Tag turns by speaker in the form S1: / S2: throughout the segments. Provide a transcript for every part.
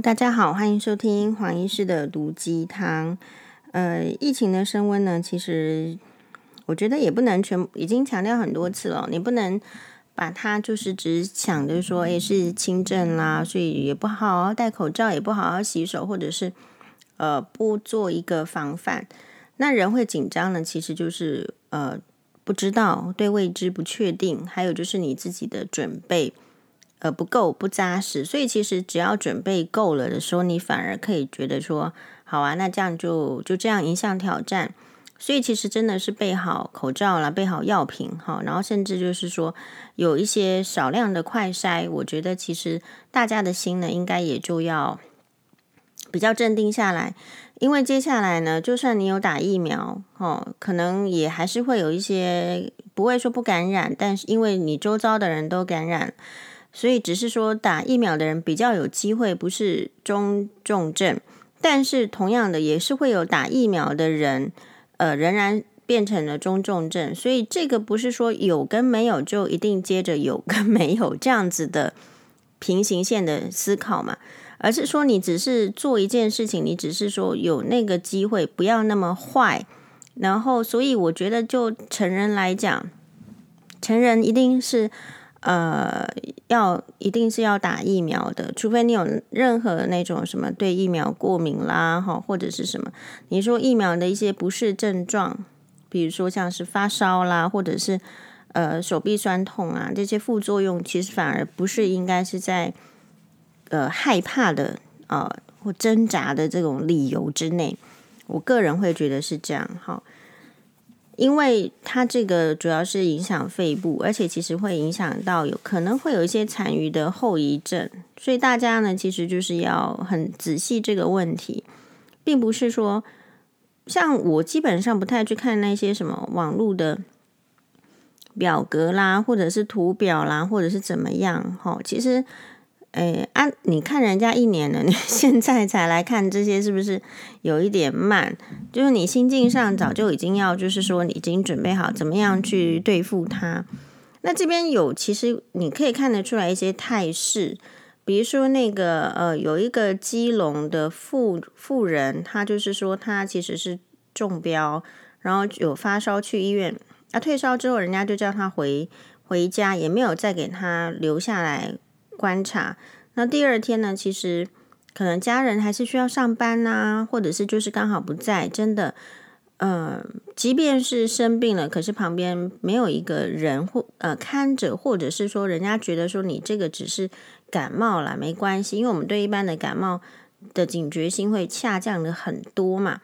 S1: 大家好，欢迎收听黄医师的毒鸡汤。呃，疫情的升温呢，其实我觉得也不能全，已经强调很多次了，你不能把它就是只想着说，诶，是轻症啦，所以也不好好戴口罩，也不好好洗手，或者是呃不做一个防范，那人会紧张呢，其实就是呃不知道，对未知不确定，还有就是你自己的准备。呃，不够不扎实，所以其实只要准备够了的时候，你反而可以觉得说，好啊，那这样就就这样迎向挑战。所以其实真的是备好口罩啦，备好药品哈，然后甚至就是说有一些少量的快筛，我觉得其实大家的心呢，应该也就要比较镇定下来，因为接下来呢，就算你有打疫苗，哦，可能也还是会有一些不会说不感染，但是因为你周遭的人都感染。所以只是说打疫苗的人比较有机会，不是中重症，但是同样的也是会有打疫苗的人，呃，仍然变成了中重症。所以这个不是说有跟没有就一定接着有跟没有这样子的平行线的思考嘛，而是说你只是做一件事情，你只是说有那个机会不要那么坏。然后，所以我觉得就成人来讲，成人一定是。呃，要一定是要打疫苗的，除非你有任何那种什么对疫苗过敏啦，哈，或者是什么，你说疫苗的一些不适症状，比如说像是发烧啦，或者是呃手臂酸痛啊，这些副作用其实反而不是应该是在呃害怕的啊、呃、或挣扎的这种理由之内，我个人会觉得是这样，哈。因为它这个主要是影响肺部，而且其实会影响到有可能会有一些残余的后遗症，所以大家呢其实就是要很仔细这个问题，并不是说像我基本上不太去看那些什么网络的表格啦，或者是图表啦，或者是怎么样，哈，其实。哎，啊，你看人家一年了，你现在才来看这些，是不是有一点慢？就是你心境上早就已经要，就是说你已经准备好怎么样去对付他。那这边有，其实你可以看得出来一些态势，比如说那个呃，有一个基隆的富富人，他就是说他其实是中标，然后有发烧去医院，啊，退烧之后，人家就叫他回回家，也没有再给他留下来。观察，那第二天呢？其实可能家人还是需要上班呐、或者是就是刚好不在。真的，嗯、呃，即便是生病了，可是旁边没有一个人或呃看着，或者是说人家觉得说你这个只是感冒了，没关系，因为我们对一般的感冒的警觉性会下降的很多嘛，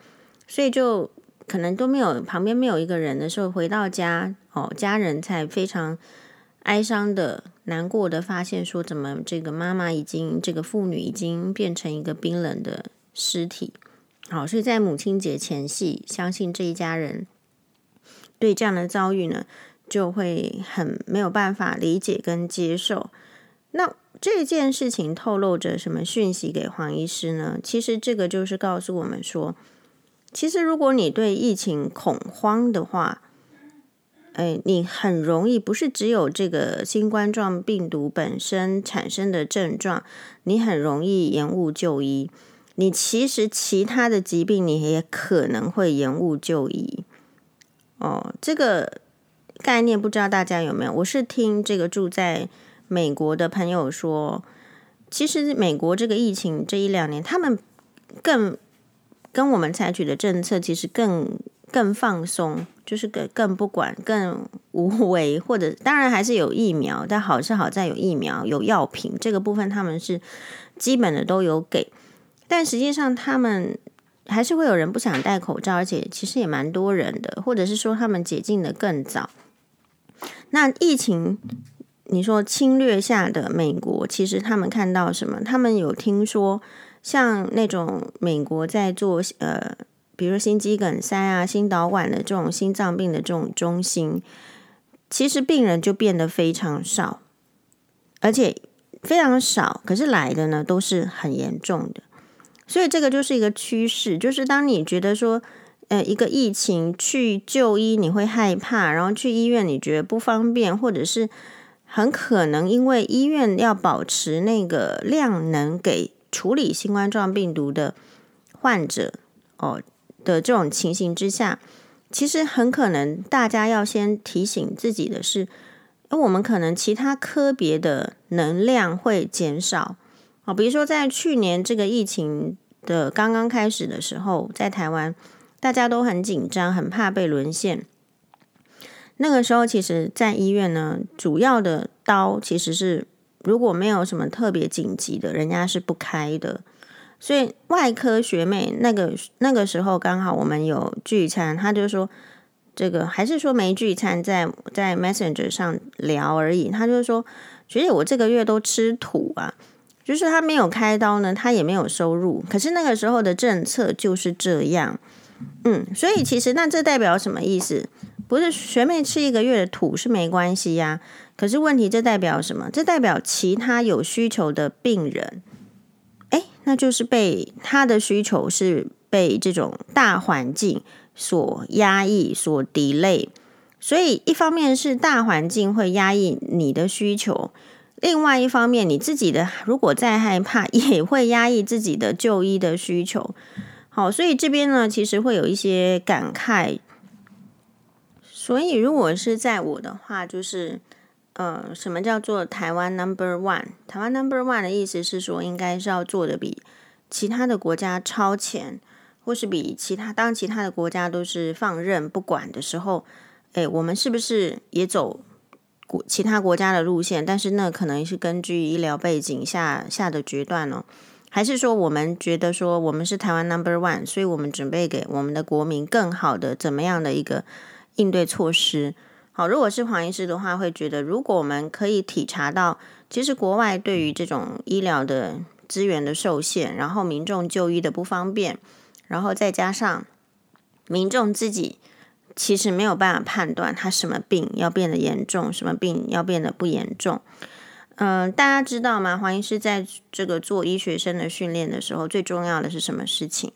S1: 所以就可能都没有旁边没有一个人的时候，回到家哦，家人才非常哀伤的。难过的发现说，怎么这个妈妈已经，这个妇女已经变成一个冰冷的尸体。好，所以在母亲节前夕，相信这一家人对这样的遭遇呢，就会很没有办法理解跟接受。那这件事情透露着什么讯息给黄医师呢？其实这个就是告诉我们说，其实如果你对疫情恐慌的话，哎，你很容易不是只有这个新冠状病毒本身产生的症状，你很容易延误就医。你其实其他的疾病你也可能会延误就医。哦，这个概念不知道大家有没有？我是听这个住在美国的朋友说，其实美国这个疫情这一两年，他们更跟我们采取的政策其实更。更放松，就是更更不管，更无为，或者当然还是有疫苗，但好是好在有疫苗，有药品这个部分他们是基本的都有给，但实际上他们还是会有人不想戴口罩，而且其实也蛮多人的，或者是说他们解禁的更早。那疫情你说侵略下的美国，其实他们看到什么？他们有听说像那种美国在做呃。比如心肌梗塞啊、心导管的这种心脏病的这种中心，其实病人就变得非常少，而且非常少，可是来的呢都是很严重的，所以这个就是一个趋势，就是当你觉得说，呃，一个疫情去就医你会害怕，然后去医院你觉得不方便，或者是很可能因为医院要保持那个量能给处理新冠状病毒的患者哦的这种情形之下，其实很可能大家要先提醒自己的是，我们可能其他科别的能量会减少啊，比如说在去年这个疫情的刚刚开始的时候，在台湾大家都很紧张，很怕被沦陷。那个时候，其实，在医院呢，主要的刀其实是如果没有什么特别紧急的，人家是不开的。所以外科学妹那个那个时候刚好我们有聚餐，她就说这个还是说没聚餐，在在 Messenger 上聊而已。她就说，学姐，我这个月都吃土啊，就是他没有开刀呢，他也没有收入。可是那个时候的政策就是这样，嗯，所以其实那这代表什么意思？不是学妹吃一个月的土是没关系呀，可是问题这代表什么？这代表其他有需求的病人，那就是被他的需求是被这种大环境所压抑、所 delay。所以一方面是大环境会压抑你的需求，另外一方面你自己的如果再害怕，也会压抑自己的就医的需求。好，所以这边呢，其实会有一些感慨。所以，如果是在我的话，就是，呃，什么叫做台湾 Number One？台湾 Number One 的意思是说，应该是要做的比其他的国家超前，或是比其他当其他的国家都是放任不管的时候，诶，我们是不是也走国其他国家的路线？但是那可能是根据医疗背景下下的决断哦，还是说我们觉得说我们是台湾 Number One，所以我们准备给我们的国民更好的怎么样的一个？应对措施，好，如果是黄医师的话，会觉得如果我们可以体察到，其实国外对于这种医疗的资源的受限，然后民众就医的不方便，然后再加上民众自己其实没有办法判断他什么病要变得严重，什么病要变得不严重。嗯、大家知道吗？黄医师在这个做医学生的训练的时候，最重要的是什么事情？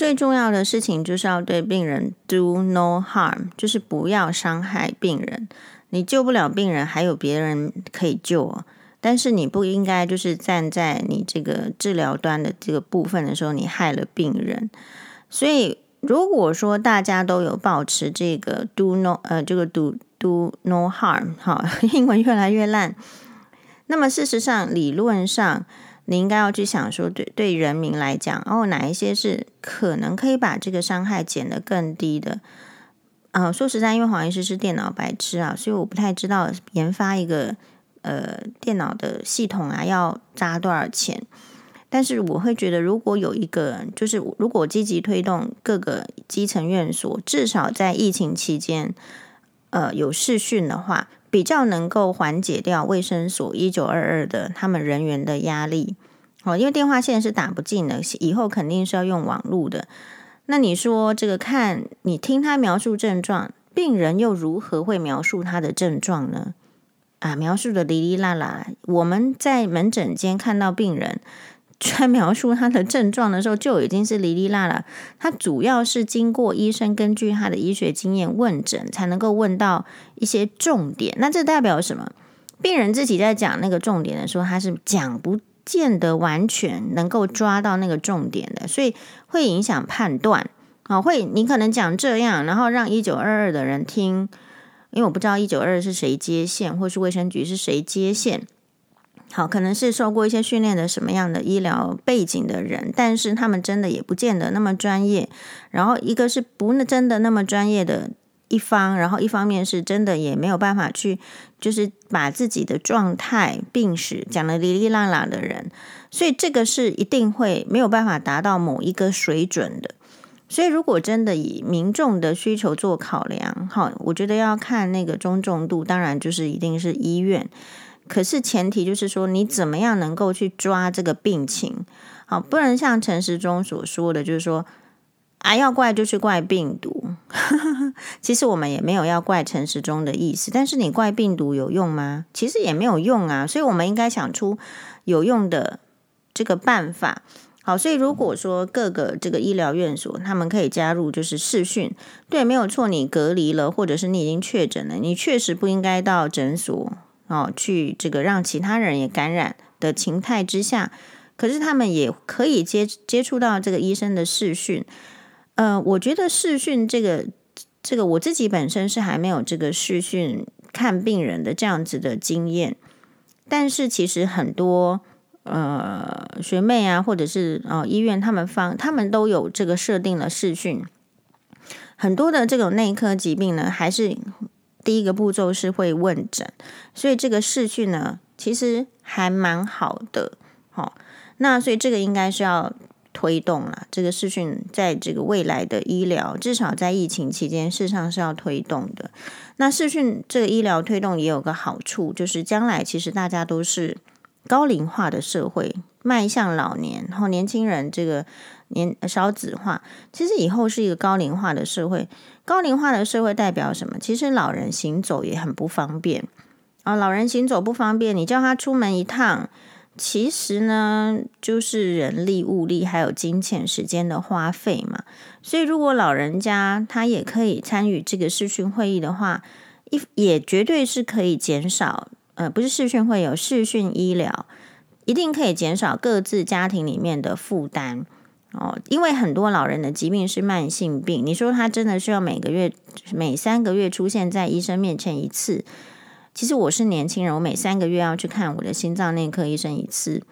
S1: 最重要的事情就是要对病人 do no harm，就是不要伤害病人。你救不了病人，还有别人可以救哦。但是你不应该就是站在你这个治疗端的这个部分的时候，你害了病人。所以如果说大家都有保持这个 do no 呃这个 do do no harm，好，英文越来越烂。那么事实上，理论上。你应该要去想说，对对人民来讲，哦，哪一些是可能可以把这个伤害减得更低的？呃，说实在，因为黄医师是电脑白痴啊，所以我不太知道研发一个呃电脑的系统啊要砸多少钱。但是我会觉得，如果有一个，就是如果积极推动各个基层院所，至少在疫情期间，呃，有视讯的话。比较能够缓解掉卫生所一九二二的他们人员的压力，哦，因为电话线是打不进的，以后肯定是要用网络的。那你说这个看你听他描述症状，病人又如何会描述他的症状呢？啊，描述的哩哩啦啦。我们在门诊间看到病人。在描述他的症状的时候，就已经是哩哩啦啦。他主要是经过医生根据他的医学经验问诊，才能够问到一些重点。那这代表什么？病人自己在讲那个重点的时候，他是讲不见得完全能够抓到那个重点的，所以会影响判断。啊，会你可能讲这样，然后让一九二二的人听，因为我不知道一九二二是谁接线，或是卫生局是谁接线。好，可能是受过一些训练的什么样的医疗背景的人，但是他们真的也不见得那么专业。然后一个是不真的那么专业的一方，然后一方面是真的也没有办法去，就是把自己的状态、病史讲得哩哩啦啦的人，所以这个是一定会没有办法达到某一个水准的。所以如果真的以民众的需求做考量，好，我觉得要看那个中重度，当然就是一定是医院。可是前提就是说，你怎么样能够去抓这个病情？好，不能像陈时中所说的，就是说，啊，要怪就去怪病毒。其实我们也没有要怪陈时中的意思，但是你怪病毒有用吗？其实也没有用啊。所以我们应该想出有用的这个办法。好，所以如果说各个这个医疗院所，他们可以加入就是视讯，对，没有错，你隔离了，或者是你已经确诊了，你确实不应该到诊所。哦，去这个让其他人也感染的情态之下，可是他们也可以接接触到这个医生的视讯。呃，我觉得视讯这个这个，我自己本身是还没有这个视讯看病人的这样子的经验，但是其实很多呃学妹啊，或者是、呃、医院他们方他们都有这个设定了视讯。很多的这种内科疾病呢，还是第一个步骤是会问诊，所以这个视讯呢，其实还蛮好的。好、那所以这个应该是要推动了。这个视讯在这个未来的医疗，至少在疫情期间，事实上是要推动的。那视讯这个医疗推动也有个好处，就是将来其实大家都是高龄化的社会，迈向老年，然后年轻人这个。年少子化，其实以后是一个高龄化的社会。高龄化的社会代表什么？其实老人行走也很不方便啊。老人行走不方便，你叫他出门一趟，其实呢就是人力、物力还有金钱、时间的花费嘛。所以，如果老人家他也可以参与这个视讯会议的话，一也绝对是可以减少呃，不是视讯会有视讯医疗，一定可以减少各自家庭里面的负担。哦，因为很多老人的疾病是慢性病，你说他真的需要每个月、每三个月出现在医生面前一次？其实我是年轻人，我每三个月要去看我的心脏内科医生一次，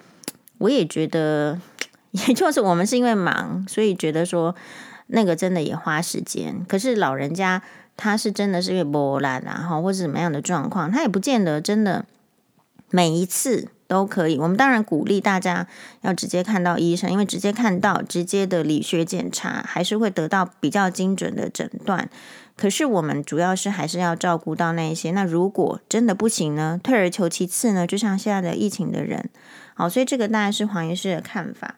S1: 我也觉得，也就是我们是因为忙，所以觉得说那个真的也花时间。可是老人家他是真的是因为波澜啊，哈，或是什么样的状况，他也不见得真的每一次。都可以，我们当然鼓励大家要直接看到医生，因为直接看到直接的理学检查，还是会得到比较精准的诊断。可是我们主要是还是要照顾到那一些。那如果真的不行呢？退而求其次呢？就像现在的疫情的人，好，所以这个当然是黄医师的看法。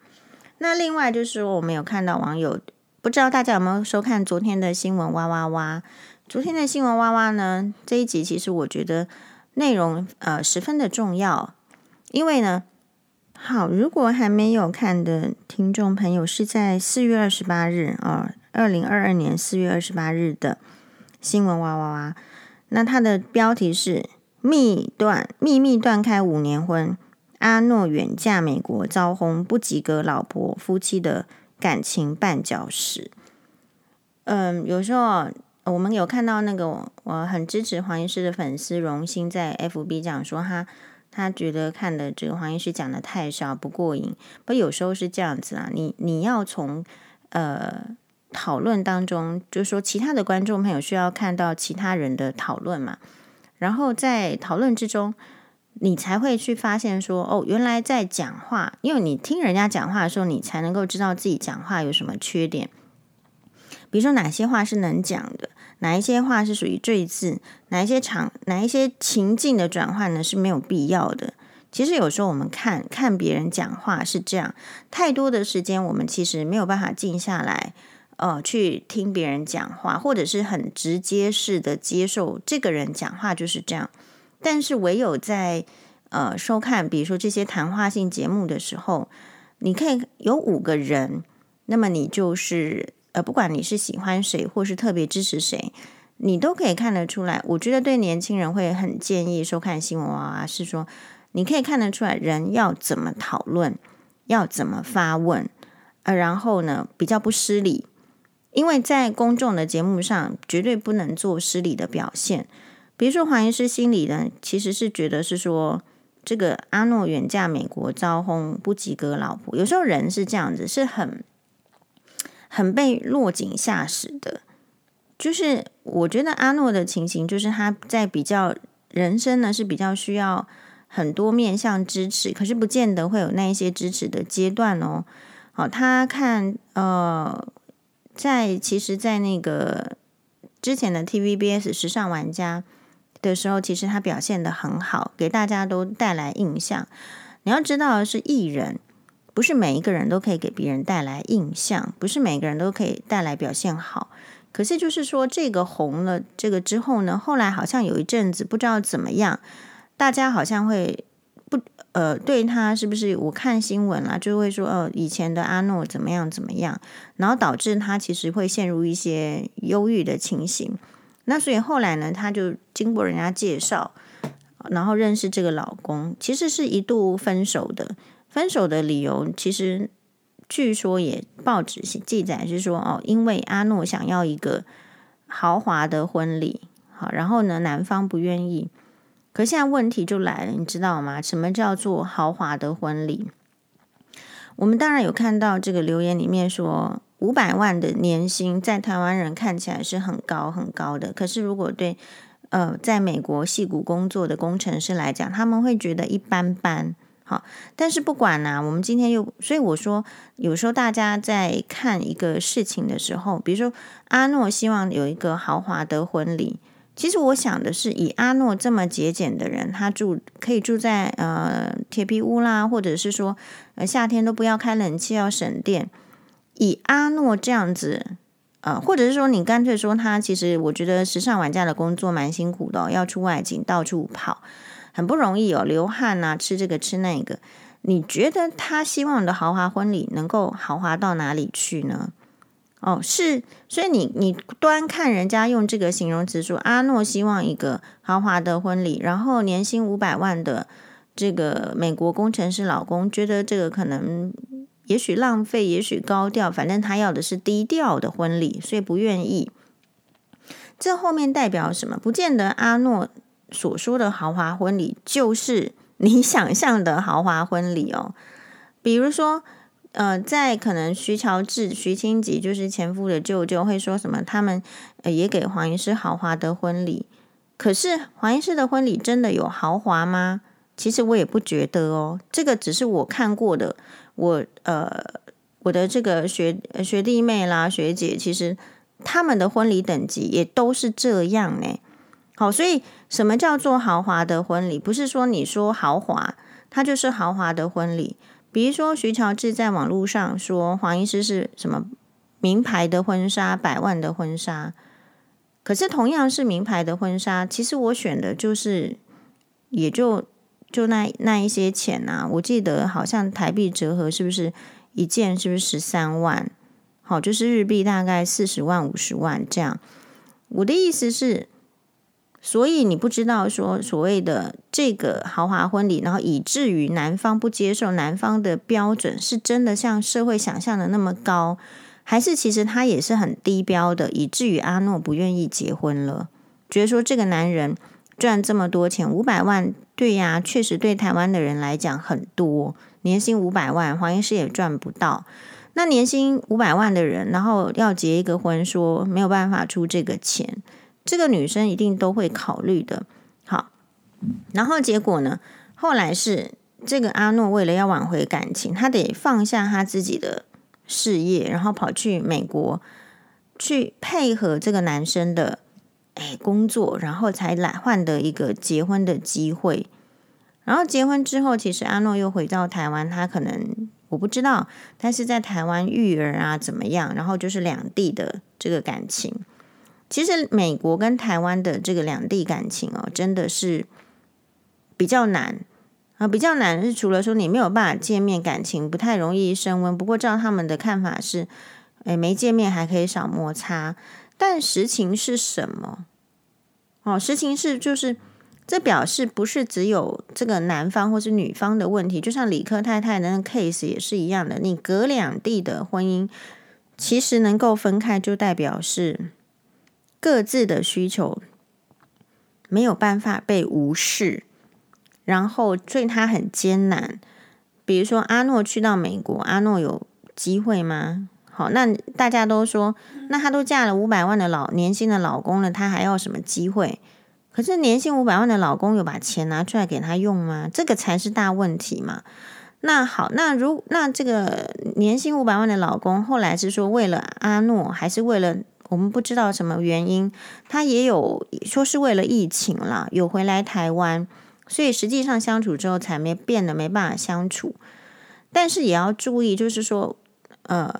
S1: 那另外就是，我们有看到网友，不知道大家有没有收看昨天的新闻哇哇哇？昨天的新闻哇哇呢？这一集其实我觉得内容呃十分的重要。因为呢，好，如果还没有看的听众朋友，是在四月二十八日啊，二零二二年四月二十八日的新闻哇哇哇，那它的标题是密断秘密断开五年婚，阿诺远嫁美国遭轰不及格老婆，夫妻的感情绊脚石。嗯，有时候我们有看到那个我很支持黄医师的粉丝荣兴在 FB 讲说他。他觉得看的这个黄医师讲的太少不过瘾，不有时候是这样子啊，你你要从呃讨论当中，就是说其他的观众朋友需要看到其他人的讨论嘛，然后在讨论之中，你才会去发现说哦，原来在讲话，因为你听人家讲话的时候，你才能够知道自己讲话有什么缺点，比如说哪些话是能讲的。哪一些话是属于赘字？哪一些场、哪一些情境的转换呢？是没有必要的。其实有时候我们看看别人讲话是这样，太多的时间我们其实没有办法静下来，呃，去听别人讲话，或者是很直接式的接受这个人讲话就是这样。但是唯有在呃收看，比如说这些谈话性节目的时候，你可以有五个人，那么你就是。呃，不管你是喜欢谁，或是特别支持谁，你都可以看得出来。我觉得对年轻人会很建议收看新闻啊，是说你可以看得出来人要怎么讨论，要怎么发问，呃，然后呢比较不失礼，因为在公众的节目上绝对不能做失礼的表现。比如说黄医师心里呢，其实是觉得是说这个阿诺远嫁美国招轰不及格老婆，有时候人是这样子，是很。很被落井下石的，就是我觉得阿诺的情形，就是他在比较人生呢是比较需要很多面向支持，可是不见得会有那一些支持的阶段哦。好，他看呃，在其实，在那个之前的 TVBS 时尚玩家的时候，其实他表现的很好，给大家都带来印象。你要知道的是艺人。不是每一个人都可以给别人带来印象，不是每个人都可以带来表现好。可是就是说，这个红了，这个之后呢，后来好像有一阵子不知道怎么样，大家好像会不呃对他是不是？我看新闻啦，就会说呃以前的阿诺怎么样怎么样，然后导致他其实会陷入一些忧郁的情形。那所以后来呢，他就经过人家介绍，然后认识这个老公，其实是一度分手的。分手的理由其实据说也报纸记载是说哦，因为阿诺想要一个豪华的婚礼，好，然后呢，男方不愿意。可现在问题就来了，你知道吗？什么叫做豪华的婚礼？我们当然有看到这个留言里面说，五百万的年薪在台湾人看起来是很高很高的。可是如果对呃在美国矽谷工作的工程师来讲，他们会觉得一般般。好，但是不管呢、啊，我们今天又所以我说，有时候大家在看一个事情的时候，比如说阿诺希望有一个豪华的婚礼。其实我想的是，以阿诺这么节俭的人，他住可以住在呃铁皮屋啦，或者是说呃夏天都不要开冷气，要省电。以阿诺这样子，呃，或者是说你干脆说他，其实我觉得时尚玩家的工作蛮辛苦的，要出外景，到处跑，很不容易哦，流汗啊，吃这个吃那个。你觉得他希望的豪华婚礼能够豪华到哪里去呢？哦，是，所以你你端看人家用这个形容词说，阿诺希望一个豪华的婚礼，然后年薪五百万的这个美国工程师老公觉得这个可能也许浪费，也许高调，反正他要的是低调的婚礼，所以不愿意。这后面代表什么？不见得阿诺所说的豪华婚礼就是你 想象的豪华婚礼哦，比如说。呃，在可能徐乔治、徐清吉就是前夫的舅舅会说什么？他们也给黄医师豪华的婚礼，可是黄医师的婚礼真的有豪华吗？其实我也不觉得哦，这个只是我看过的。我呃，我的这个学学弟妹啦、学姐，其实他们的婚礼等级也都是这样呢。好，所以什么叫做豪华的婚礼？不是说你说豪华，它就是豪华的婚礼。比如说，徐乔治在网络上说黄医师是什么名牌的婚纱、百万的婚纱，可是同样是名牌的婚纱，其实我选的就是也就就那那一些钱啊。我记得好像台币折合是不是一件是不是十三万？好，就是日币大概四十万、五十万这样。我的意思是。所以你不知道说所谓的这个豪华婚礼，然后以至于男方不接受，男方的标准是真的像社会想象的那么高，还是其实他也是很低标的，以至于阿诺不愿意结婚了，觉得说这个男人赚这么多钱，五百万，对呀，确实对台湾的人来讲很多，年薪五百万，黄医师也赚不到。那年薪五百万的人，然后要结一个婚，说没有办法出这个钱。这个女生一定都会考虑的，好，然后结果呢？后来是这个阿诺为了要挽回感情，他得放下他自己的事业，然后跑去美国去配合这个男生的哎工作，然后才来换得一个结婚的机会。然后结婚之后，其实阿诺又回到台湾，他可能我不知道，他是在台湾育儿啊怎么样？然后就是两地的这个感情。其实美国跟台湾的这个两地感情哦，真的是比较难啊，比较难是除了说你没有办法见面，感情不太容易升温。不过照他们的看法是，诶，没见面还可以少摩擦。但实情是什么？哦，实情是就是这表示不是只有这个男方或是女方的问题，就像理科太太的那个 case 也是一样的。你隔两地的婚姻，其实能够分开，就代表是。各自的需求没有办法被无视，然后所以他很艰难。比如说阿诺去到美国，阿诺有机会吗？好，那大家都说，那她都嫁了五百万的老年薪的老公了，她还要什么机会？可是年薪五百万的老公有把钱拿出来给她用吗？这个才是大问题嘛。那好，那如那这个年薪五百万的老公后来是说为了阿诺，还是为了？我们不知道什么原因，他也有说是为了疫情啦，有回来台湾，所以实际上相处之后才没变得没办法相处。但是也要注意，就是说，呃，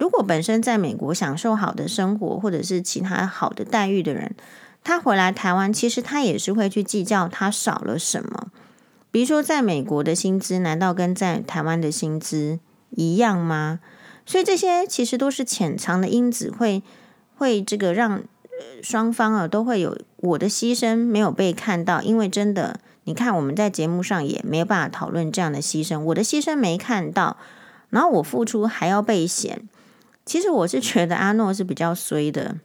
S1: 如果本身在美国享受好的生活或者是其他好的待遇的人，他回来台湾，其实他也是会去计较他少了什么。比如说，在美国的薪资难道跟在台湾的薪资一样吗？所以这些其实都是潜藏的因子会。会这个让双方啊都会有我的牺牲没有被看到，因为真的你看我们在节目上也没有办法讨论这样的牺牲，我的牺牲没看到，然后我付出还要被嫌。其实我是 觉得阿诺是比较衰的，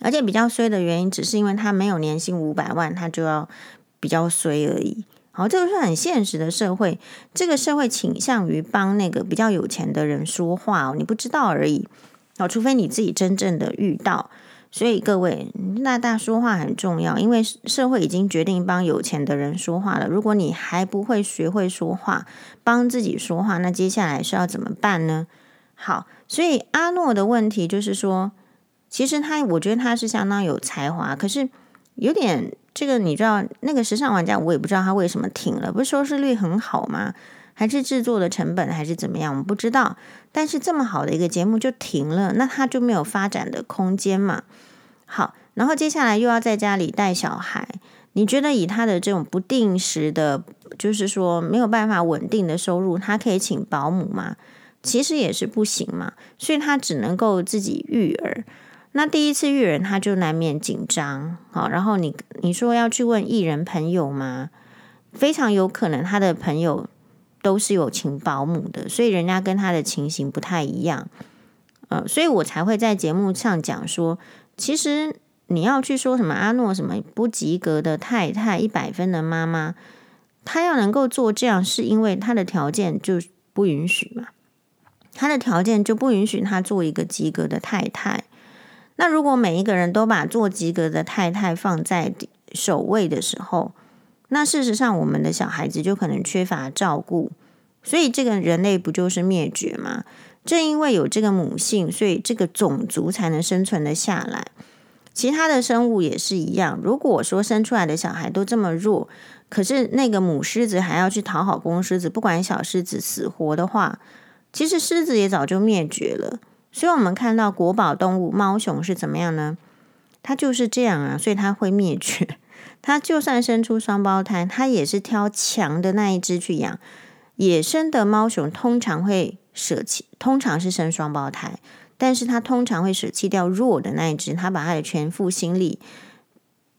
S1: 而且比较衰的原因只是因为他没有年薪五百万，他就要比较衰而已。好，这个是很现实的社会，这个社会倾向于帮那个比较有钱的人说话哦，你不知道而已。好，除非你自己真正的遇到。所以各位，大大说话很重要，因为社会已经决定帮有钱的人说话了。如果你还不会学会说话，帮自己说话，那接下来是要怎么办呢？好。所以阿诺的问题就是说，其实他，我觉得他是相当有才华，可是有点这个，你知道，那个时尚玩家，我也不知道他为什么停了，不是收视率很好吗？还是制作的成本还是怎么样？我们不知道。但是这么好的一个节目就停了，那他就没有发展的空间嘛？好，然后接下来又要在家里带小孩，你觉得以他的这种不定时的，就是说没有办法稳定的收入，他可以请保姆吗？其实也是不行嘛，所以他只能够自己育儿。那第一次育儿，他就难免紧张。好，然后你你说要去问艺人朋友吗？非常有可能他的朋友都是有请保姆的，所以人家跟他的情形不太一样。呃，所以我才会在节目上讲说，其实你要去说什么阿诺什么不及格的太太，一百分的妈妈，他要能够做这样，是因为他的条件就不允许嘛。他的条件就不允许他做一个及格的太太。那如果每一个人都把做及格的太太放在首位的时候，那事实上我们的小孩子就可能缺乏照顾，所以这个人类不就是灭绝吗？正因为有这个母性，所以这个种族才能生存得下来。其他的生物也是一样。如果说生出来的小孩都这么弱，可是那个母狮子还要去讨好公狮子，不管小狮子死活的话。其实狮子也早就灭绝了，所以我们看到国宝动物猫熊是怎么样呢？它就是这样啊，所以它会灭绝。它就算生出双胞胎，它也是挑强的那一只去养。野生的猫熊通常会舍弃，通常是生双胞胎，但是它通常会舍弃掉弱的那一只，它把它的全副心力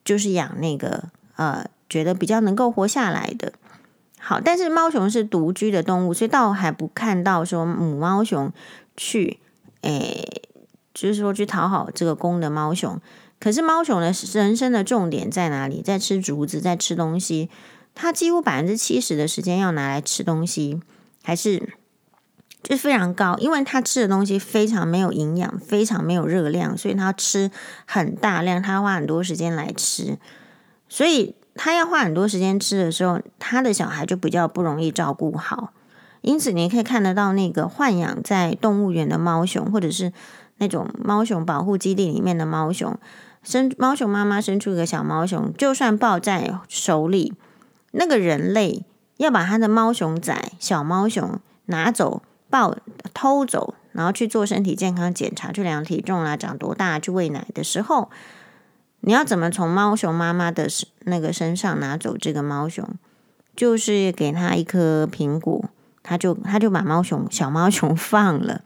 S1: 就是养那个呃，觉得比较能够活下来的。好，但是猫熊是独居的动物，所以倒还不看到说母猫熊去，诶，就是说去讨好这个公的猫熊。可是猫熊的人生的重点在哪里？在吃竹子，在吃东西。它几乎百分之七十的时间要拿来吃东西，还是就非常高，因为它吃的东西非常没有营养，非常没有热量，所以它吃很大量，它花很多时间来吃，所以。它要花很多时间吃的时候，他的小孩就比较不容易照顾好。因此，你可以看得到那个豢养在动物园的猫熊，或者是那种猫熊保护基地里面的猫熊，生猫熊妈妈生出一个小猫熊，就算抱在手里，那个人类要把他的猫熊仔、小猫熊拿走、抱偷走，然后去做身体健康检查，去量体重啊，长多大，去喂奶的时候。你要怎么从猫熊妈妈的那个身上拿走这个猫熊？就是给他一颗苹果，他就他就把猫熊小猫熊 放了。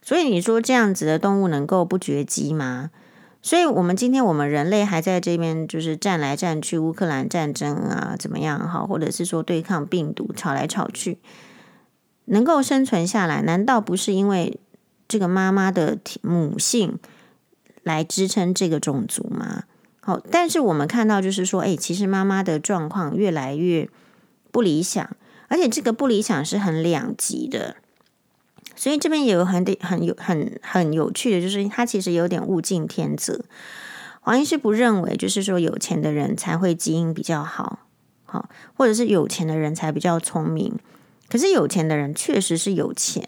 S1: 所以你说这样子的动物能够不绝迹吗？所以我们今天我们人类还在这边就是战来战去，乌克兰战争啊怎么样哈，或者是说对抗病毒吵来吵去，能够生存下来，难道不是因为这个妈妈的母性？来支撑这个种族吗？好，但是我们看到就是说，哎，其实妈妈的状况越来越不理想，而且这个不理想是很两极的。所以这边也有很很有很很有趣的，就是他其实有点物竞天择。黄医师不认为，就是说有钱的人才会基因比较好，好，或者是有钱的人才比较聪明。可是有钱的人确实是有钱。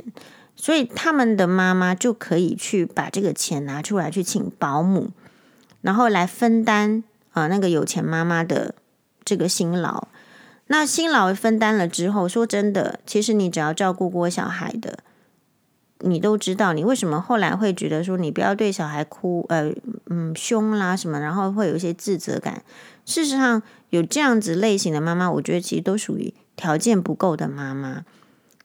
S1: 所以他们的妈妈就可以去把这个钱拿出来去请保姆，然后来分担啊、呃、那个有钱妈妈的这个辛劳。那辛劳分担了之后，说真的，其实你只要照顾过小孩的，你都知道你为什么后来会觉得说你不要对小孩哭，呃嗯凶啦什么，然后会有一些自责感。事实上，有这样子类型的妈妈，我觉得其实都属于条件不够的妈妈。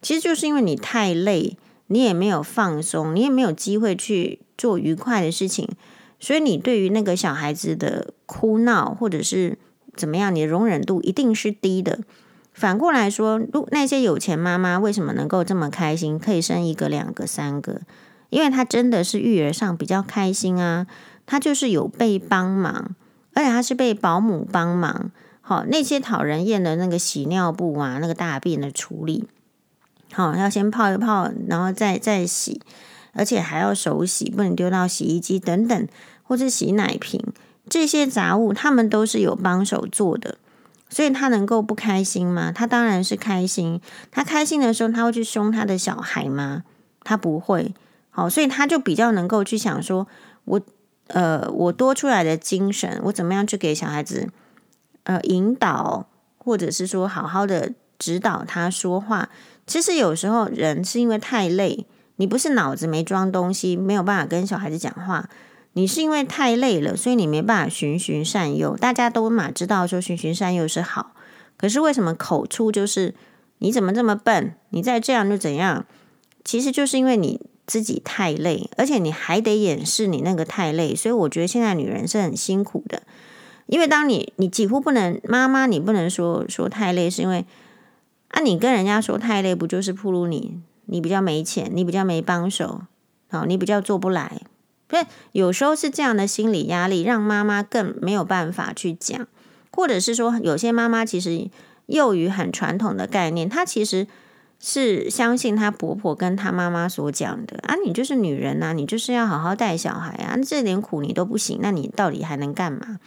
S1: 其实就是因为你太累。你也没有放松，你也没有机会去做愉快的事情，所以你对于那个小孩子的哭闹，或者是怎么样，你的容忍度一定是低的。反过来说，如那些有钱妈妈为什么能够这么开心，可以生一个、两个、三个？因为她真的是育儿上比较开心啊，她就是有被帮忙，而且她是被保姆帮忙。好，那些讨人厌的那个洗尿布啊，那个大便的处理，好，要先泡一泡，然后再再洗，而且还要手洗，不能丢到洗衣机等等，或者洗奶瓶这些杂物，他们都是有帮手做的。所以他能够不开心吗？他当然是开心。他开心的时候，他会去凶他的小孩吗？他不会。好，所以他就比较能够去想说，我呃，我多出来的精神，我怎么样去给小孩子呃引导，或者是说好好的指导他说话。其实有时候人是因为太累，你不是脑子没装东西，没有办法跟小孩子讲话。你是因为太累了，所以你没办法循循善诱。大家都嘛知道说循循善诱是好，可是为什么口出就是你怎么这么笨？你再这样就怎样？其实就是因为你自己太累，而且你还得掩饰你那个太累。所以我觉得现在女人是很辛苦的，因为当你你几乎不能妈妈，你不能说说太累，是因为啊，你跟人家说太累，不就是暴露你你比较没钱，你比较没帮手，好，你比较做不来。所以有时候是这样的心理压力，让妈妈更没有办法去讲，或者是说，有些妈妈其实囿于很传统的概念，她其实是相信她婆婆跟她妈妈所讲的啊，你就是女人呐，你就是要好好带小孩啊，这点苦你都不行，那你到底还能干嘛？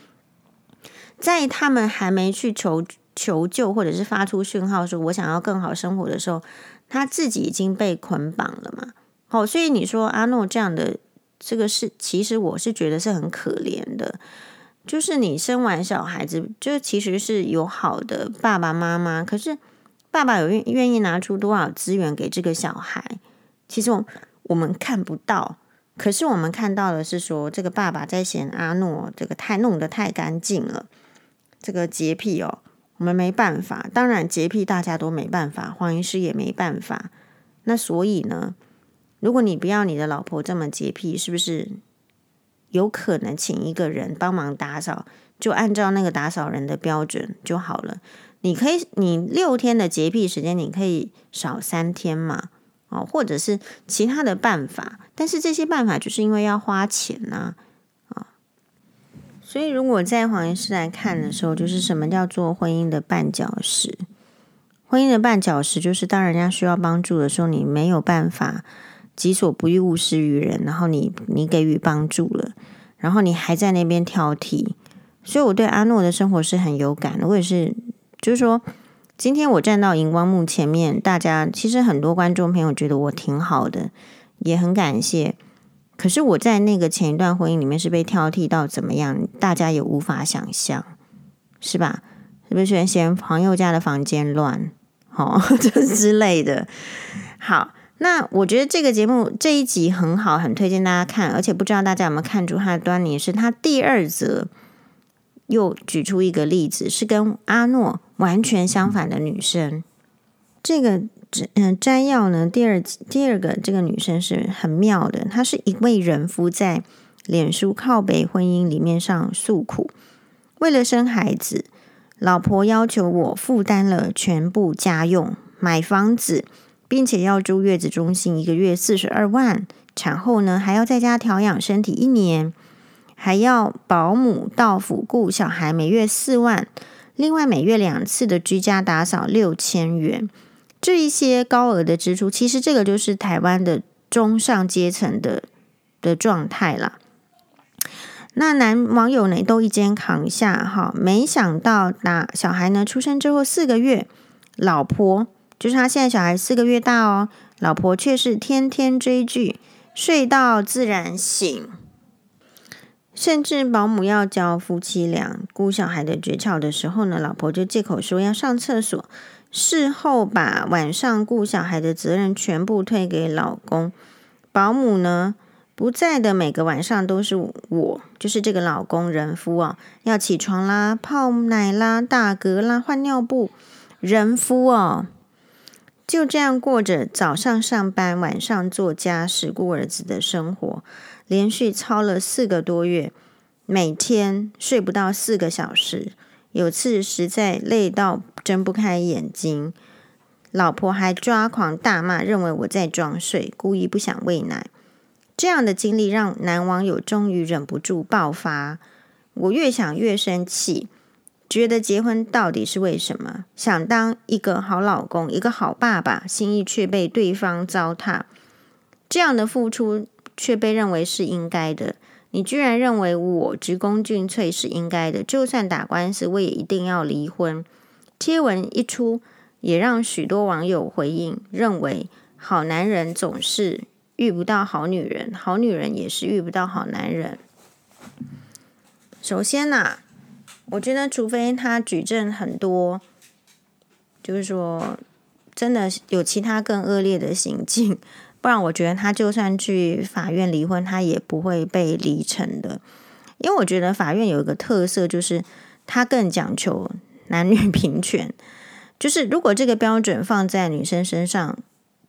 S1: 在他们还没去求求救，或者是发出讯号说“我想要更好生活”的时候，他自己已经被捆绑了嘛。好，所以你说阿诺这样的。这个是，其实我是觉得是很可怜的，就是你生完小孩子，就其实是有好的爸爸妈妈，可是爸爸有愿愿意拿出多少资源给这个小孩，其实我我们看不到，可是我们看到的是说，这个爸爸在嫌阿诺这个太弄得太干净了，这个洁癖哦，我们没办法，当然洁癖大家都没办法，黄医师也没办法，那所以呢？如果你不要你的老婆这么洁癖，是不是有可能请一个人帮忙打扫？就按照那个打扫人的标准就好了。你可以，你六天的洁癖时间，你可以少三天嘛？哦，或者是其他的办法。但是这些办法就是因为要花钱呐，啊，所以如果在黄医师来看的时候，就是什么叫做婚姻的绊脚石？婚姻的绊脚石就是当人家需要帮助的时候，你没有办法。己所不欲，勿施于人。然后你你给予帮助了，然后你还在那边挑剔，所以我对阿诺的生活是很有感的。我也是，就是说，今天我站到荧光幕前面，大家其实很多观众朋友觉得我挺好的，也很感谢。可是我在那个前一段婚姻里面是被挑剔到怎么样，大家也无法想象，是吧？是不是嫌朋友家的房间乱？好、哦，这之类的。好。那我觉得这个节目这一集很好，很推荐大家看。而且不知道大家有没有看出它的端倪，是他第二则又举出一个例子，是跟阿诺完全相反的女生。这个嗯摘要呢，第二第二个这个女生是很妙的，她是一位人夫，在脸书靠北婚姻里面上诉苦，为了生孩子，老婆要求我负担了全部家用，买房子。并且要住月子中心一个月四十二万，产后呢还要在家调养身体一年，还要保姆到府顾小孩，每月四万，另外每月两次的居家打扫六千元，这一些高额的支出，其实这个就是台湾的中上阶层的的状态啦。那男网友呢都一肩扛下哈，没想到打小孩呢出生之后四个月，老婆。就是他现在小孩四个月大哦，老婆却是天天追剧，睡到自然醒，甚至保姆要教夫妻俩顾小孩的诀窍的时候呢，老婆就借口说要上厕所，事后把晚上顾小孩的责任全部推给老公，保姆呢不在的每个晚上都是我，就是这个老公人夫啊，要起床啦、泡奶啦、打嗝啦、换尿布，人夫哦。就这样过着早上上班、晚上做家事、顾儿子的生活，连续操了四个多月，每天睡不到四个小时，有次实在累到睁不开眼睛，老婆还抓狂大骂，认为我在装睡，故意不想喂奶。这样的经历让男网友终于忍不住爆发。我越想越生气，觉得结婚到底是为什么？想当一个好老公，一个好爸爸，心意却被对方糟蹋。这样的付出却被认为是应该的。你居然认为我鞠躬尽瘁是应该的？就算打官司，我也一定要离婚。贴文一出，也让许多网友回应，认为好男人总是遇不到好女人，好女人也是遇不到好男人。首先呢、啊，我觉得除非他举证很多，就是说真的有其他更恶劣的行径，不然我觉得他就算去法院离婚，他也不会被离成的。因为我觉得法院有一个特色，就是他更讲求男女平权。就是如果这个标准放在女生身上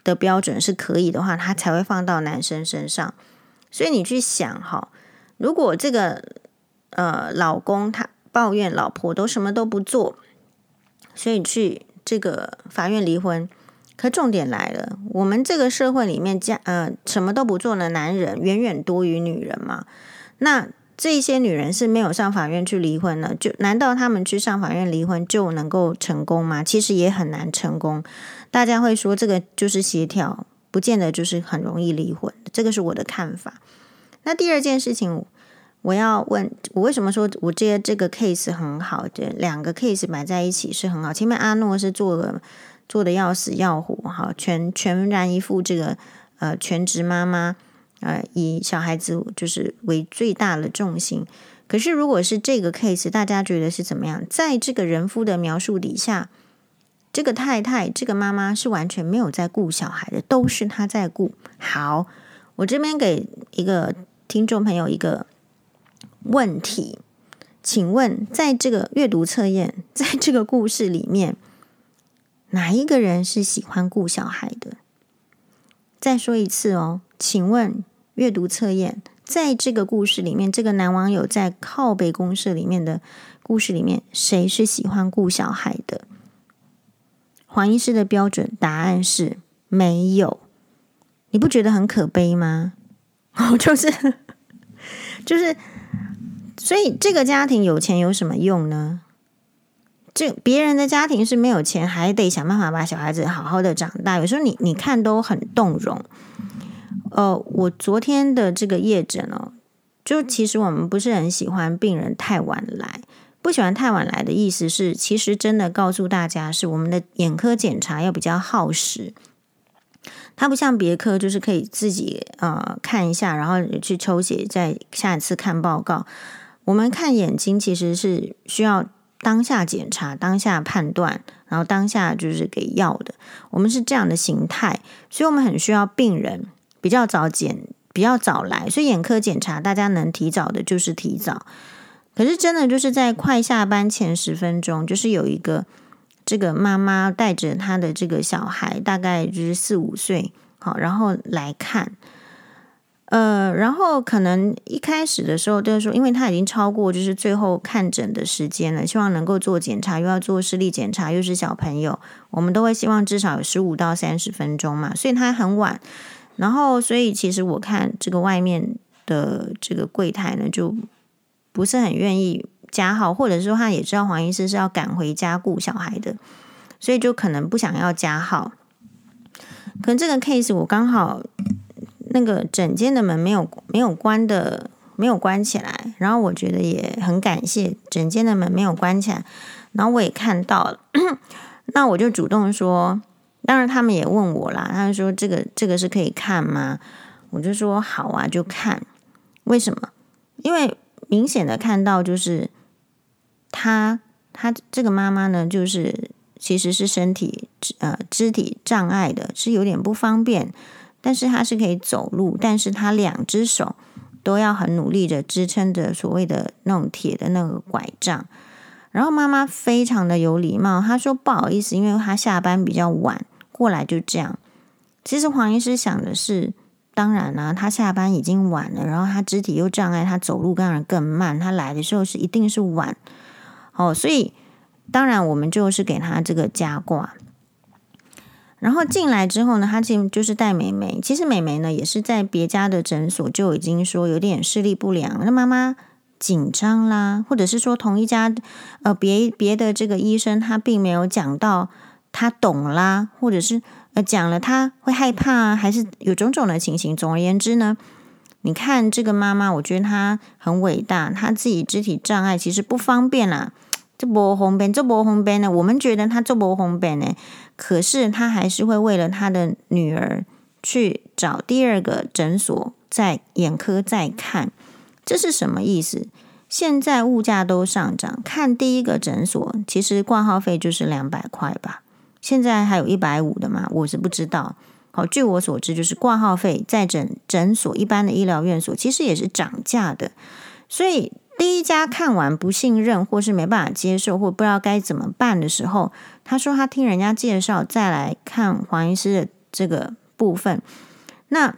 S1: 的标准是可以的话，他才会放到男生身上。所以你去想哈，如果这个。呃，老公他抱怨老婆都什么都不做，所以去这个法院离婚。可重点来了，我们这个社会里面，家呃什么都不做的男人远远多于女人嘛。那这些女人是没有上法院去离婚的？就难道他们去上法院离婚就能够成功吗？其实也很难成功。大家会说这个就是协调，不见得就是很容易离婚。这个是我的看法。那第二件事情。我要问，我为什么说我觉得这个 case 很好？这两个 case 摆在一起是很好。前面阿诺是做的做的要死要活，哈，全全然一副这个呃全职妈妈，呃以小孩子就是为最大的重心。可是如果是这个 case，大家觉得是怎么样？在这个人夫的描述底下，这个太太这个妈妈是完全没有在顾小孩的，都是她在顾。好，我这边给一个听众朋友一个。问题，请问，在这个阅读测验，在这个故事里面，哪一个人是喜欢顾小孩的？再说一次哦，请问阅读测验，在这个故事里面，这个男网友在靠北公社里面的故事里面，谁是喜欢顾小孩的？黄医师的标准答案是没有，你不觉得很可悲吗？哦，就是，就是。所以这个家庭有钱有什么用呢？这别人的家庭是没有钱，还得想办法把小孩子好好的长大。有时候你你看都很动容。呃，我昨天的这个夜诊哦，就其实我们不是很喜欢病人太晚来。不喜欢太晚来的意思是，其实真的告诉大家，是我们的眼科检查要比较耗时。它不像别科，就是可以自己呃看一下，然后去抽血，再下一次看报告。我们看眼睛其实是需要当下检查、当下判断，然后当下就是给药的。我们是这样的形态，所以我们很需要病人比较早检、比较早来。所以眼科检查大家能提早的，就是提早。可是真的就是在快下班前十分钟，就是有一个这个妈妈带着她的这个小孩，大概就是四五岁，好，然后来看。呃，然后可能一开始的时候就是说，因为他已经超过就是最后看诊的时间了，希望能够做检查，又要做视力检查，又是小朋友，我们都会希望至少有十五到三十分钟嘛，所以他很晚。然后，所以其实我看这个外面的这个柜台呢，就不是很愿意加号，或者说他也知道黄医师是要赶回家顾小孩的，所以就可能不想要加号。可能这个 case 我刚好。那个整间的门没有没有关的，没有关起来。然后我觉得也很感谢整间的门没有关起来。然后我也看到了，那我就主动说，当然他们也问我啦，他们说这个这个是可以看吗？我就说好啊，就看。为什么？因为明显的看到就是他他这个妈妈呢，就是其实是身体呃肢体障碍的，是有点不方便。但是他是可以走路，但是他两只手都要很努力的支撑着所谓的那种铁的那个拐杖。然后妈妈非常的有礼貌，她说不好意思，因为她下班比较晚过来，就这样。其实黄医师想的是，当然啦、他下班已经晚了，然后他肢体又障碍，他走路当然更慢，他来的时候是一定是晚。哦，所以当然我们就是给他这个加挂。然后进来之后呢，他进就是带妹妹。其实妹妹呢也是在别家的诊所就已经说有点视力不良，那妈妈紧张啦，或者是说同一家呃别别的这个医生他并没有讲到他懂啦，或者是呃讲了他会害怕啊，还是有种种的情形。总而言之呢，你看这个妈妈，我觉得她很伟大，她自己肢体障碍其实不方便啦。这波红边，这波红边呢？我们觉得他这波红边呢，可是他还是会为了他的女儿去找第二个诊所，在眼科再看。这是什么意思？现在物价都上涨，看第一个诊所其实挂号费就是两百块吧？现在还有一百五的吗？我是不知道。好，据我所知，就是挂号费在诊诊所一般的医疗院所其实也是涨价的，所以。第一家看完不信任，或是没办法接受，或不知道该怎么办的时候，他说他听人家介绍再来看黄医师的这个部分。那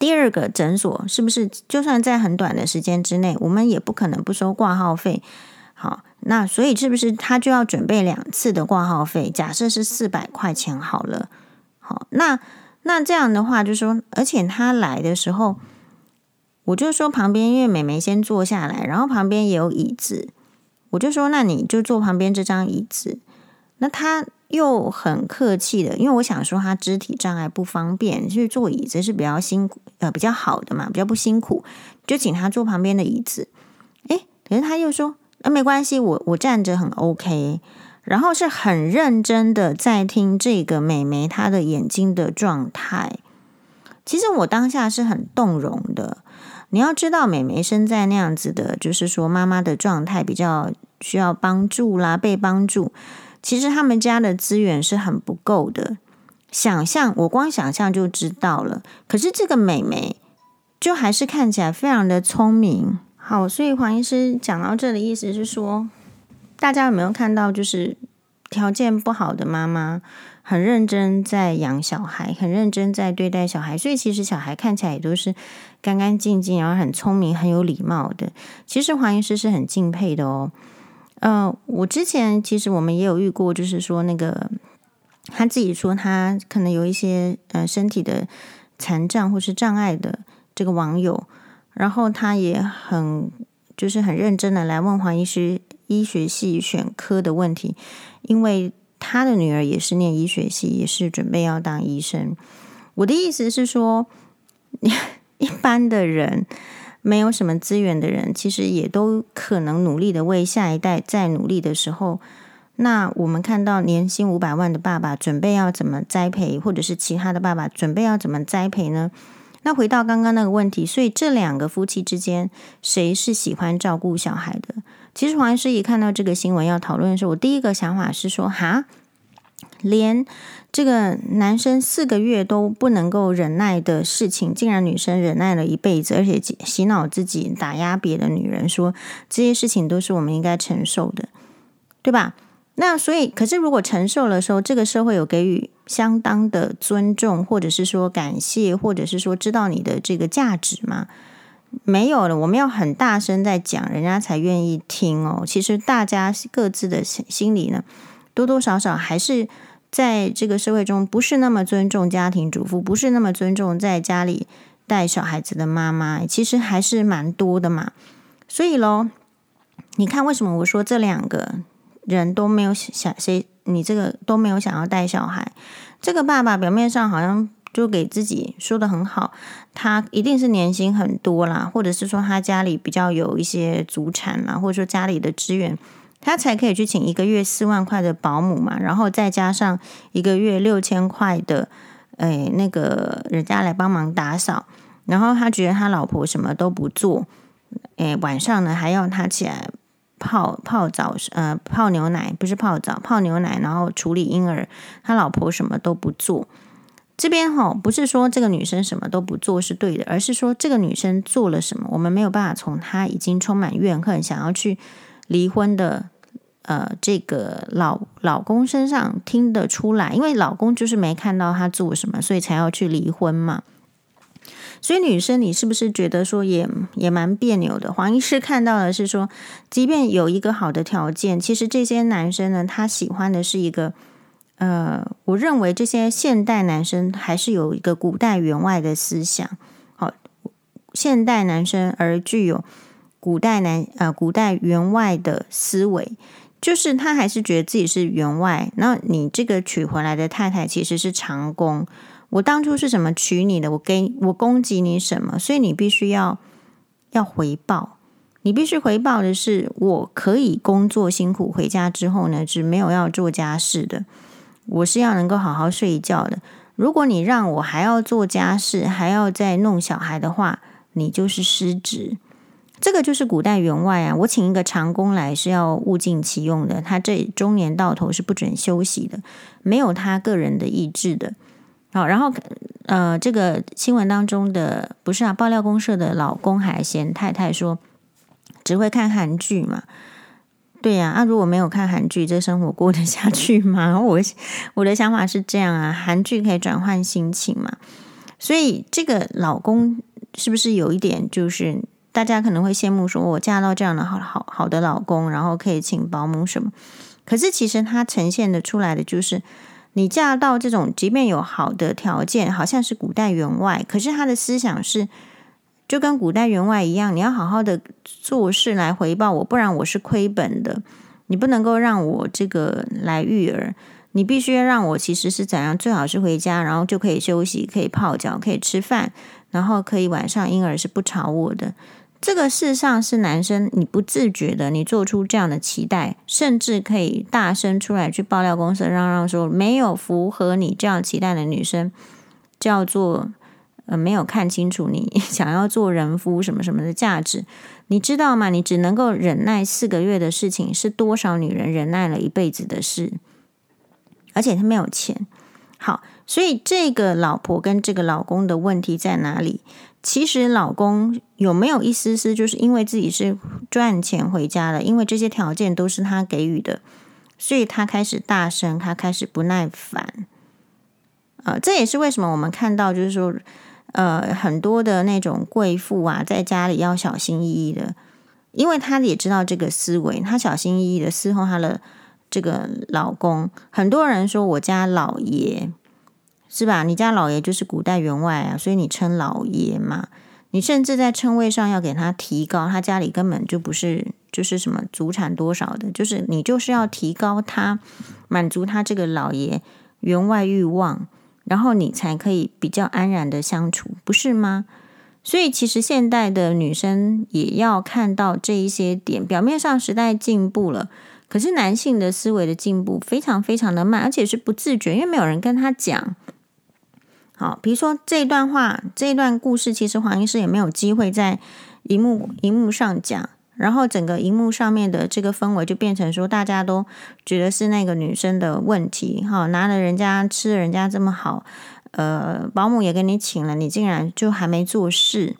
S1: 第二个诊所是不是就算在很短的时间之内，我们也不可能不收挂号费？好，那所以是不是他就要准备两次的挂号费？假设是四百块钱好了。好，那那这样的话，就说，而且他来的时候。我就说旁边，因为美眉先坐下来，然后旁边也有椅子，我就说那你就坐旁边这张椅子。那他又很客气的，因为我想说他肢体障碍不方便，就是坐椅子是比较辛苦，呃，比较好的嘛，比较不辛苦，就请他坐旁边的椅子。诶，可是他又说，那没关系，我我站着很 OK，然后是很认真的在听这个美眉她的眼睛的状态。其实我当下是很动容的。你要知道，美眉生在那样子的，就是说妈妈的状态比较需要帮助啦，被帮助。其实他们家的资源是很不够的，想象我光想象就知道了。可是这个美眉就还是看起来非常的聪明。好，所以黄医师讲到这的意思是说，大家有没有看到，就是条件不好的妈妈？很认真在养小孩，很认真在对待小孩，所以其实小孩看起来也都是干干净净，然后很聪明、很有礼貌的。其实黄医师是很敬佩的哦。呃，我之前其实我们也有遇过，就是说那个他自己说他可能有一些呃身体的残障或是障碍的这个网友，然后他也很就是很认真的来问黄医师医学系选科的问题，因为。他的女儿也是念医学系，也是准备要当医生。我的意思是说，一般的人没有什么资源的人，其实也都可能努力的为下一代在努力的时候。那我们看到年薪五百万的爸爸准备要怎么栽培，或者是其他的爸爸准备要怎么栽培呢？那回到刚刚那个问题，所以这两个夫妻之间，谁是喜欢照顾小孩的？其实黄医师一看到这个新闻要讨论的时候，我第一个想法是说：哈，连这个男生四个月都不能够忍耐的事情，竟然女生忍耐了一辈子，而且洗脑自己打压别的女人，说这些事情都是我们应该承受的，对吧？那所以，可是如果承受的时候，这个社会有给予相当的尊重，或者是说感谢，或者是说知道你的这个价值吗？没有了，我们要很大声在讲，人家才愿意听哦。其实大家各自的心里呢，多多少少还是在这个社会中不是那么尊重家庭主妇，不是那么尊重在家里带小孩子的妈妈，其实还是蛮多的嘛。所以喽，你看为什么我说这两个人都没有想谁，你这个都没有想要带小孩，这个爸爸表面上好像。就给自己说的很好，他一定是年薪很多啦，或者是说他家里比较有一些祖产啦，或者说家里的资源，他才可以去请一个月四万块的保姆嘛，然后再加上一个月六千块的，哎，那个人家来帮忙打扫，然后他觉得他老婆什么都不做，哎，晚上呢还要他起来泡泡澡，呃，泡牛奶，不是泡澡，泡牛奶，然后处理婴儿，他老婆什么都不做。这边哈，不是说这个女生什么都不做是对的，而是说这个女生做了什么，我们没有办法从她已经充满怨恨、想要去离婚的呃这个老老公身上听得出来，因为老公就是没看到他做什么，所以才要去离婚嘛。所以女生，你是不是觉得说也也蛮别扭的？黄医师看到的是说，即便有一个好的条件，其实这些男生呢，他喜欢的是一个，呃，我认为这些现代男生还是有一个古代员外的思想。好，现代男生而具有古代男呃古代员外的思维，就是他还是觉得自己是员外。那你这个娶回来的太太其实是长工。我当初是怎么娶你的？我给我供给你什么？所以你必须要要回报，你必须回报的是，我可以工作辛苦，回家之后呢，是没有要做家事的。我是要能够好好睡一觉的。如果你让我还要做家事，还要再弄小孩的话，你就是失职。这个就是古代员外啊！我请一个长工来是要物尽其用的，他这中年到头是不准休息的，没有他个人的意志的。好，然后呃，这个新闻当中的不是啊，爆料公社的老公还嫌太太说只会看韩剧嘛？对呀，啊，如果没有看韩剧，这生活过得下去吗？我我的想法是这样啊，韩剧可以转换心情嘛。所以这个老公是不是有一点就是大家可能会羡慕，说我嫁到这样的好好好的老公，然后可以请保姆什么？可是其实他呈现的出来的就是。你嫁到这种，即便有好的条件，好像是古代员外，可是他的思想是就跟古代员外一样，你要好好的做事来回报我，不然我是亏本的。你不能够让我这个来育儿，你必须要让我其实是怎样，最好是回家，然后就可以休息，可以泡脚，可以吃饭，然后可以晚上婴儿是不吵我的。这个事上是男生，你不自觉的，你做出这样的期待，甚至可以大声出来去爆料公司，嚷嚷说没有符合你这样期待的女生，叫做呃没有看清楚你 想要做人夫什么什么的价值，你知道吗？你只能够忍耐四个月的事情，是多少女人忍耐了一辈子的事，而且他没有钱。好，所以这个老婆跟这个老公的问题在哪里？其实老公有没有一丝丝，就是因为自己是赚钱回家的，因为这些条件都是他给予的，所以他开始大声，他开始不耐烦。呃，这也是为什么我们看到，就是说，呃，很多的那种贵妇啊，在家里要小心翼翼的，因为他也知道这个思维，他小心翼翼的伺候他的这个老公。很多人说我家老爷。是吧？你家老爷就是古代员外啊，所以你称老爷嘛。你甚至在称谓上要给他提高，他家里根本就不是就是什么祖产多少的，就是你就是要提高他，满足他这个老爷员外欲望，然后你才可以比较安然的相处，不是吗？所以其实现代的女生也要看到这一些点。表面上时代进步了，可是男性的思维的进步非常非常的慢，而且是不自觉，因为没有人跟他讲。好，比如说这段话，这段故事，其实黄医师也没有机会在荧幕荧幕上讲，然后整个荧幕上面的这个氛围就变成说，大家都觉得是那个女生的问题。哈，拿了人家吃人家这么好，呃，保姆也给你请了，你竟然就还没做事，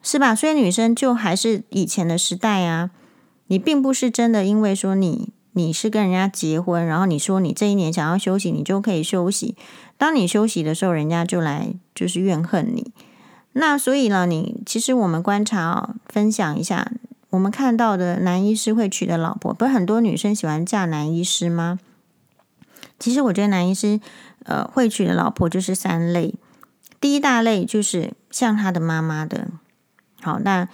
S1: 是吧？所以女生就还是以前的时代啊，你并不是真的因为说你。你是跟人家结婚，然后你说你这一年想要休息，你就可以休息。当你休息的时候，人家就来就是怨恨你。那所以呢，你其实我们观察哦，分享一下，我们看到的男医师会娶的老婆，不是很多女生喜欢嫁男医师吗？其实我觉得男医师呃会娶的老婆就是三类，第一大类就是像他的妈妈的，好，那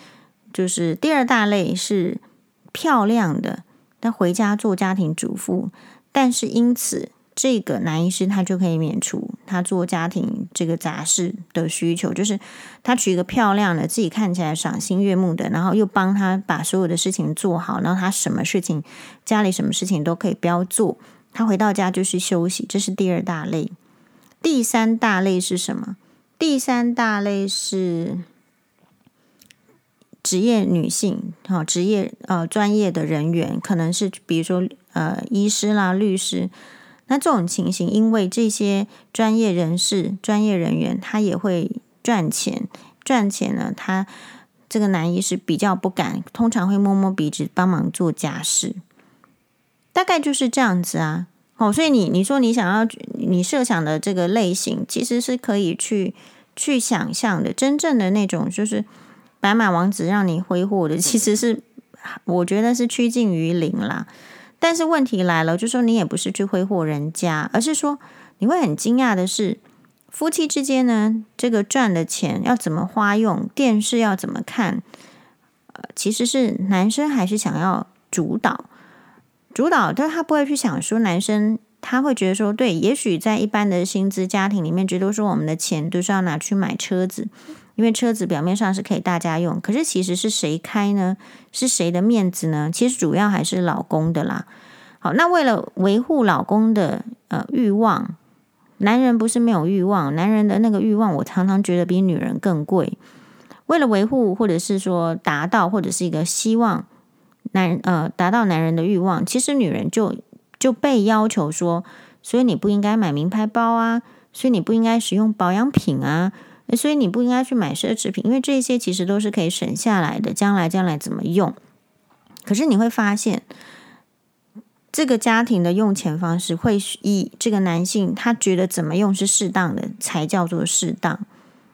S1: 就是第二大类是漂亮的。他回家做家庭主妇，但是因此这个男医师他就可以免除他做家庭这个杂事的需求，就是他娶一个漂亮的，自己看起来赏心悦目的，然后又帮他把所有的事情做好，然后他什么事情家里什么事情都可以不要做，他回到家就是休息，这是第二大类。第三大类是什么？第三大类是。职业女性，哈，职业呃专业的人员，可能是比如说呃医师啦、律师，那这种情形，因为这些专业人士、专业人员，他也会赚钱，赚钱呢，他这个男医师比较不敢，通常会摸摸鼻子帮忙做家事，大概就是这样子啊。哦，所以你你说你想要你设想的这个类型，其实是可以去去想象的，真正的那种就是白马王子让你挥霍的，其实是我觉得是趋近于零啦。但是问题来了，就说你也不是去挥霍人家，而是说你会很惊讶的是，夫妻之间呢，这个赚的钱要怎么花用，电视要怎么看，呃，其实是男生还是想要主导，主导，但他不会去想说男生。他会觉得说，对，也许在一般的薪资家庭里面，觉得说我们的钱都是要拿去买车子，因为车子表面上是可以大家用，可是其实是谁开呢？是谁的面子呢？其实主要还是老公的啦。好，那为了维护老公的呃欲望，男人不是没有欲望，男人的那个欲望，我常常觉得比女人更贵。为了维护，或者是说达到，或者是一个希望男呃达到男人的欲望，其实女人就。就被要求说，所以你不应该买名牌包啊，所以你不应该使用保养品啊，所以你不应该去买奢侈品，因为这些其实都是可以省下来的，将来将来怎么用？可是你会发现，这个家庭的用钱方式会以这个男性他觉得怎么用是适当的，才叫做适当。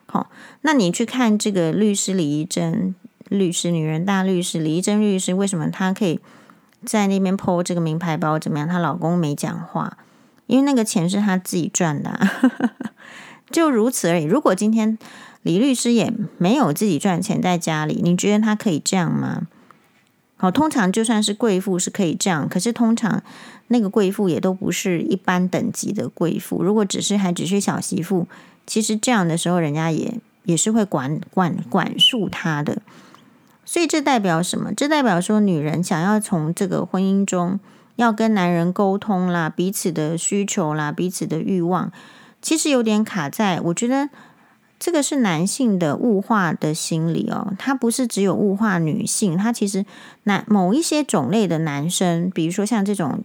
S1: 好，那你去看这个律师李怡贞律师，女人大律师李怡贞律师，为什么她可以？在那边 po 这个名牌包怎么样？她老公没讲话，因为那个钱是她自己赚的啊，就如此而已。如果今天李律师也没有自己赚钱在家里，你觉得他可以这样吗？好，通常就算是贵妇是可以这样，可是通常那个贵妇也都不是一般等级的贵妇。如果只是还只是小媳妇，其实这样的时候，人家也也是会管管管束她的。所以这代表什么？这代表说，女人想要从这个婚姻中要跟男人沟通啦，彼此的需求啦，彼此的欲望，其实有点卡在。我觉得这个是男性的物化的心理哦，他不是只有物化女性，他其实男某一些种类的男生，比如说像这种。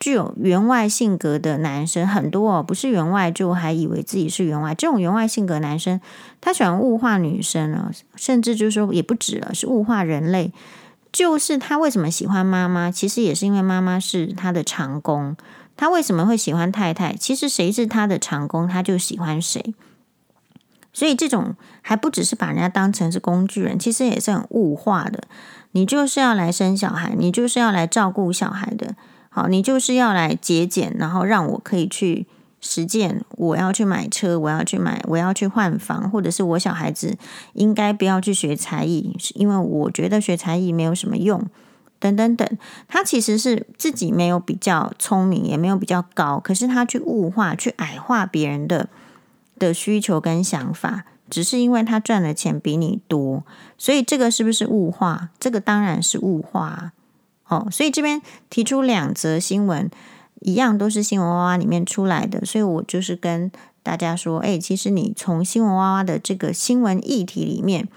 S1: 具有员外性格的男生很多哦，不是员外就还以为自己是员外。这种员外性格男生，他喜欢物化女生啊，甚至就是说也不止了，是物化人类。就是他为什么喜欢妈妈，其实也是因为妈妈是他的长工。他为什么会喜欢太太？其实谁是他的长工，他就喜欢谁。所以这种还不只是把人家当成是工具人，其实也是很物化的。你就是要来生小孩，你就是要来照顾小孩的。好，你就是要来节俭，然后让我可以去实践。我要去买车，我要去买，我要去换房，或者是我小孩子应该不要去学才艺，是因为我觉得学才艺没有什么用，等等等。他其实是自己没有比较聪明，也没有比较高，可是他去物化、去矮化别人的的需求跟想法，只是因为他赚的钱比你多，所以这个是不是物化？这个当然是物化。哦，所以这边提出两则新闻，一样都是新闻哇哇里面出来的，所以我就是跟大家说，哎，其实你从新闻哇哇的这个新闻议题里面，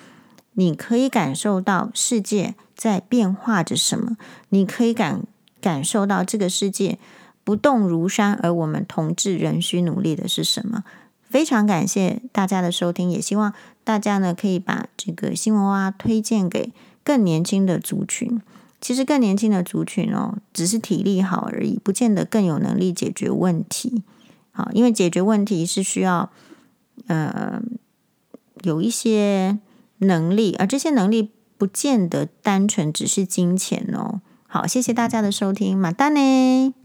S1: 你可以感受到世界在变化着什么，你可以感感受到这个世界不动如山，而我们同志仍需努力的是什么。非常感谢大家的收听，也希望大家呢可以把这个新闻哇哇推荐给更年轻的族群。其实更年轻的族群哦，只是体力好而已，不见得更有能力解决问题。好，因为解决问题是需要呃有一些能力，而这些能力不见得单纯只是金钱哦。好，谢谢大家的收听，马丹呢。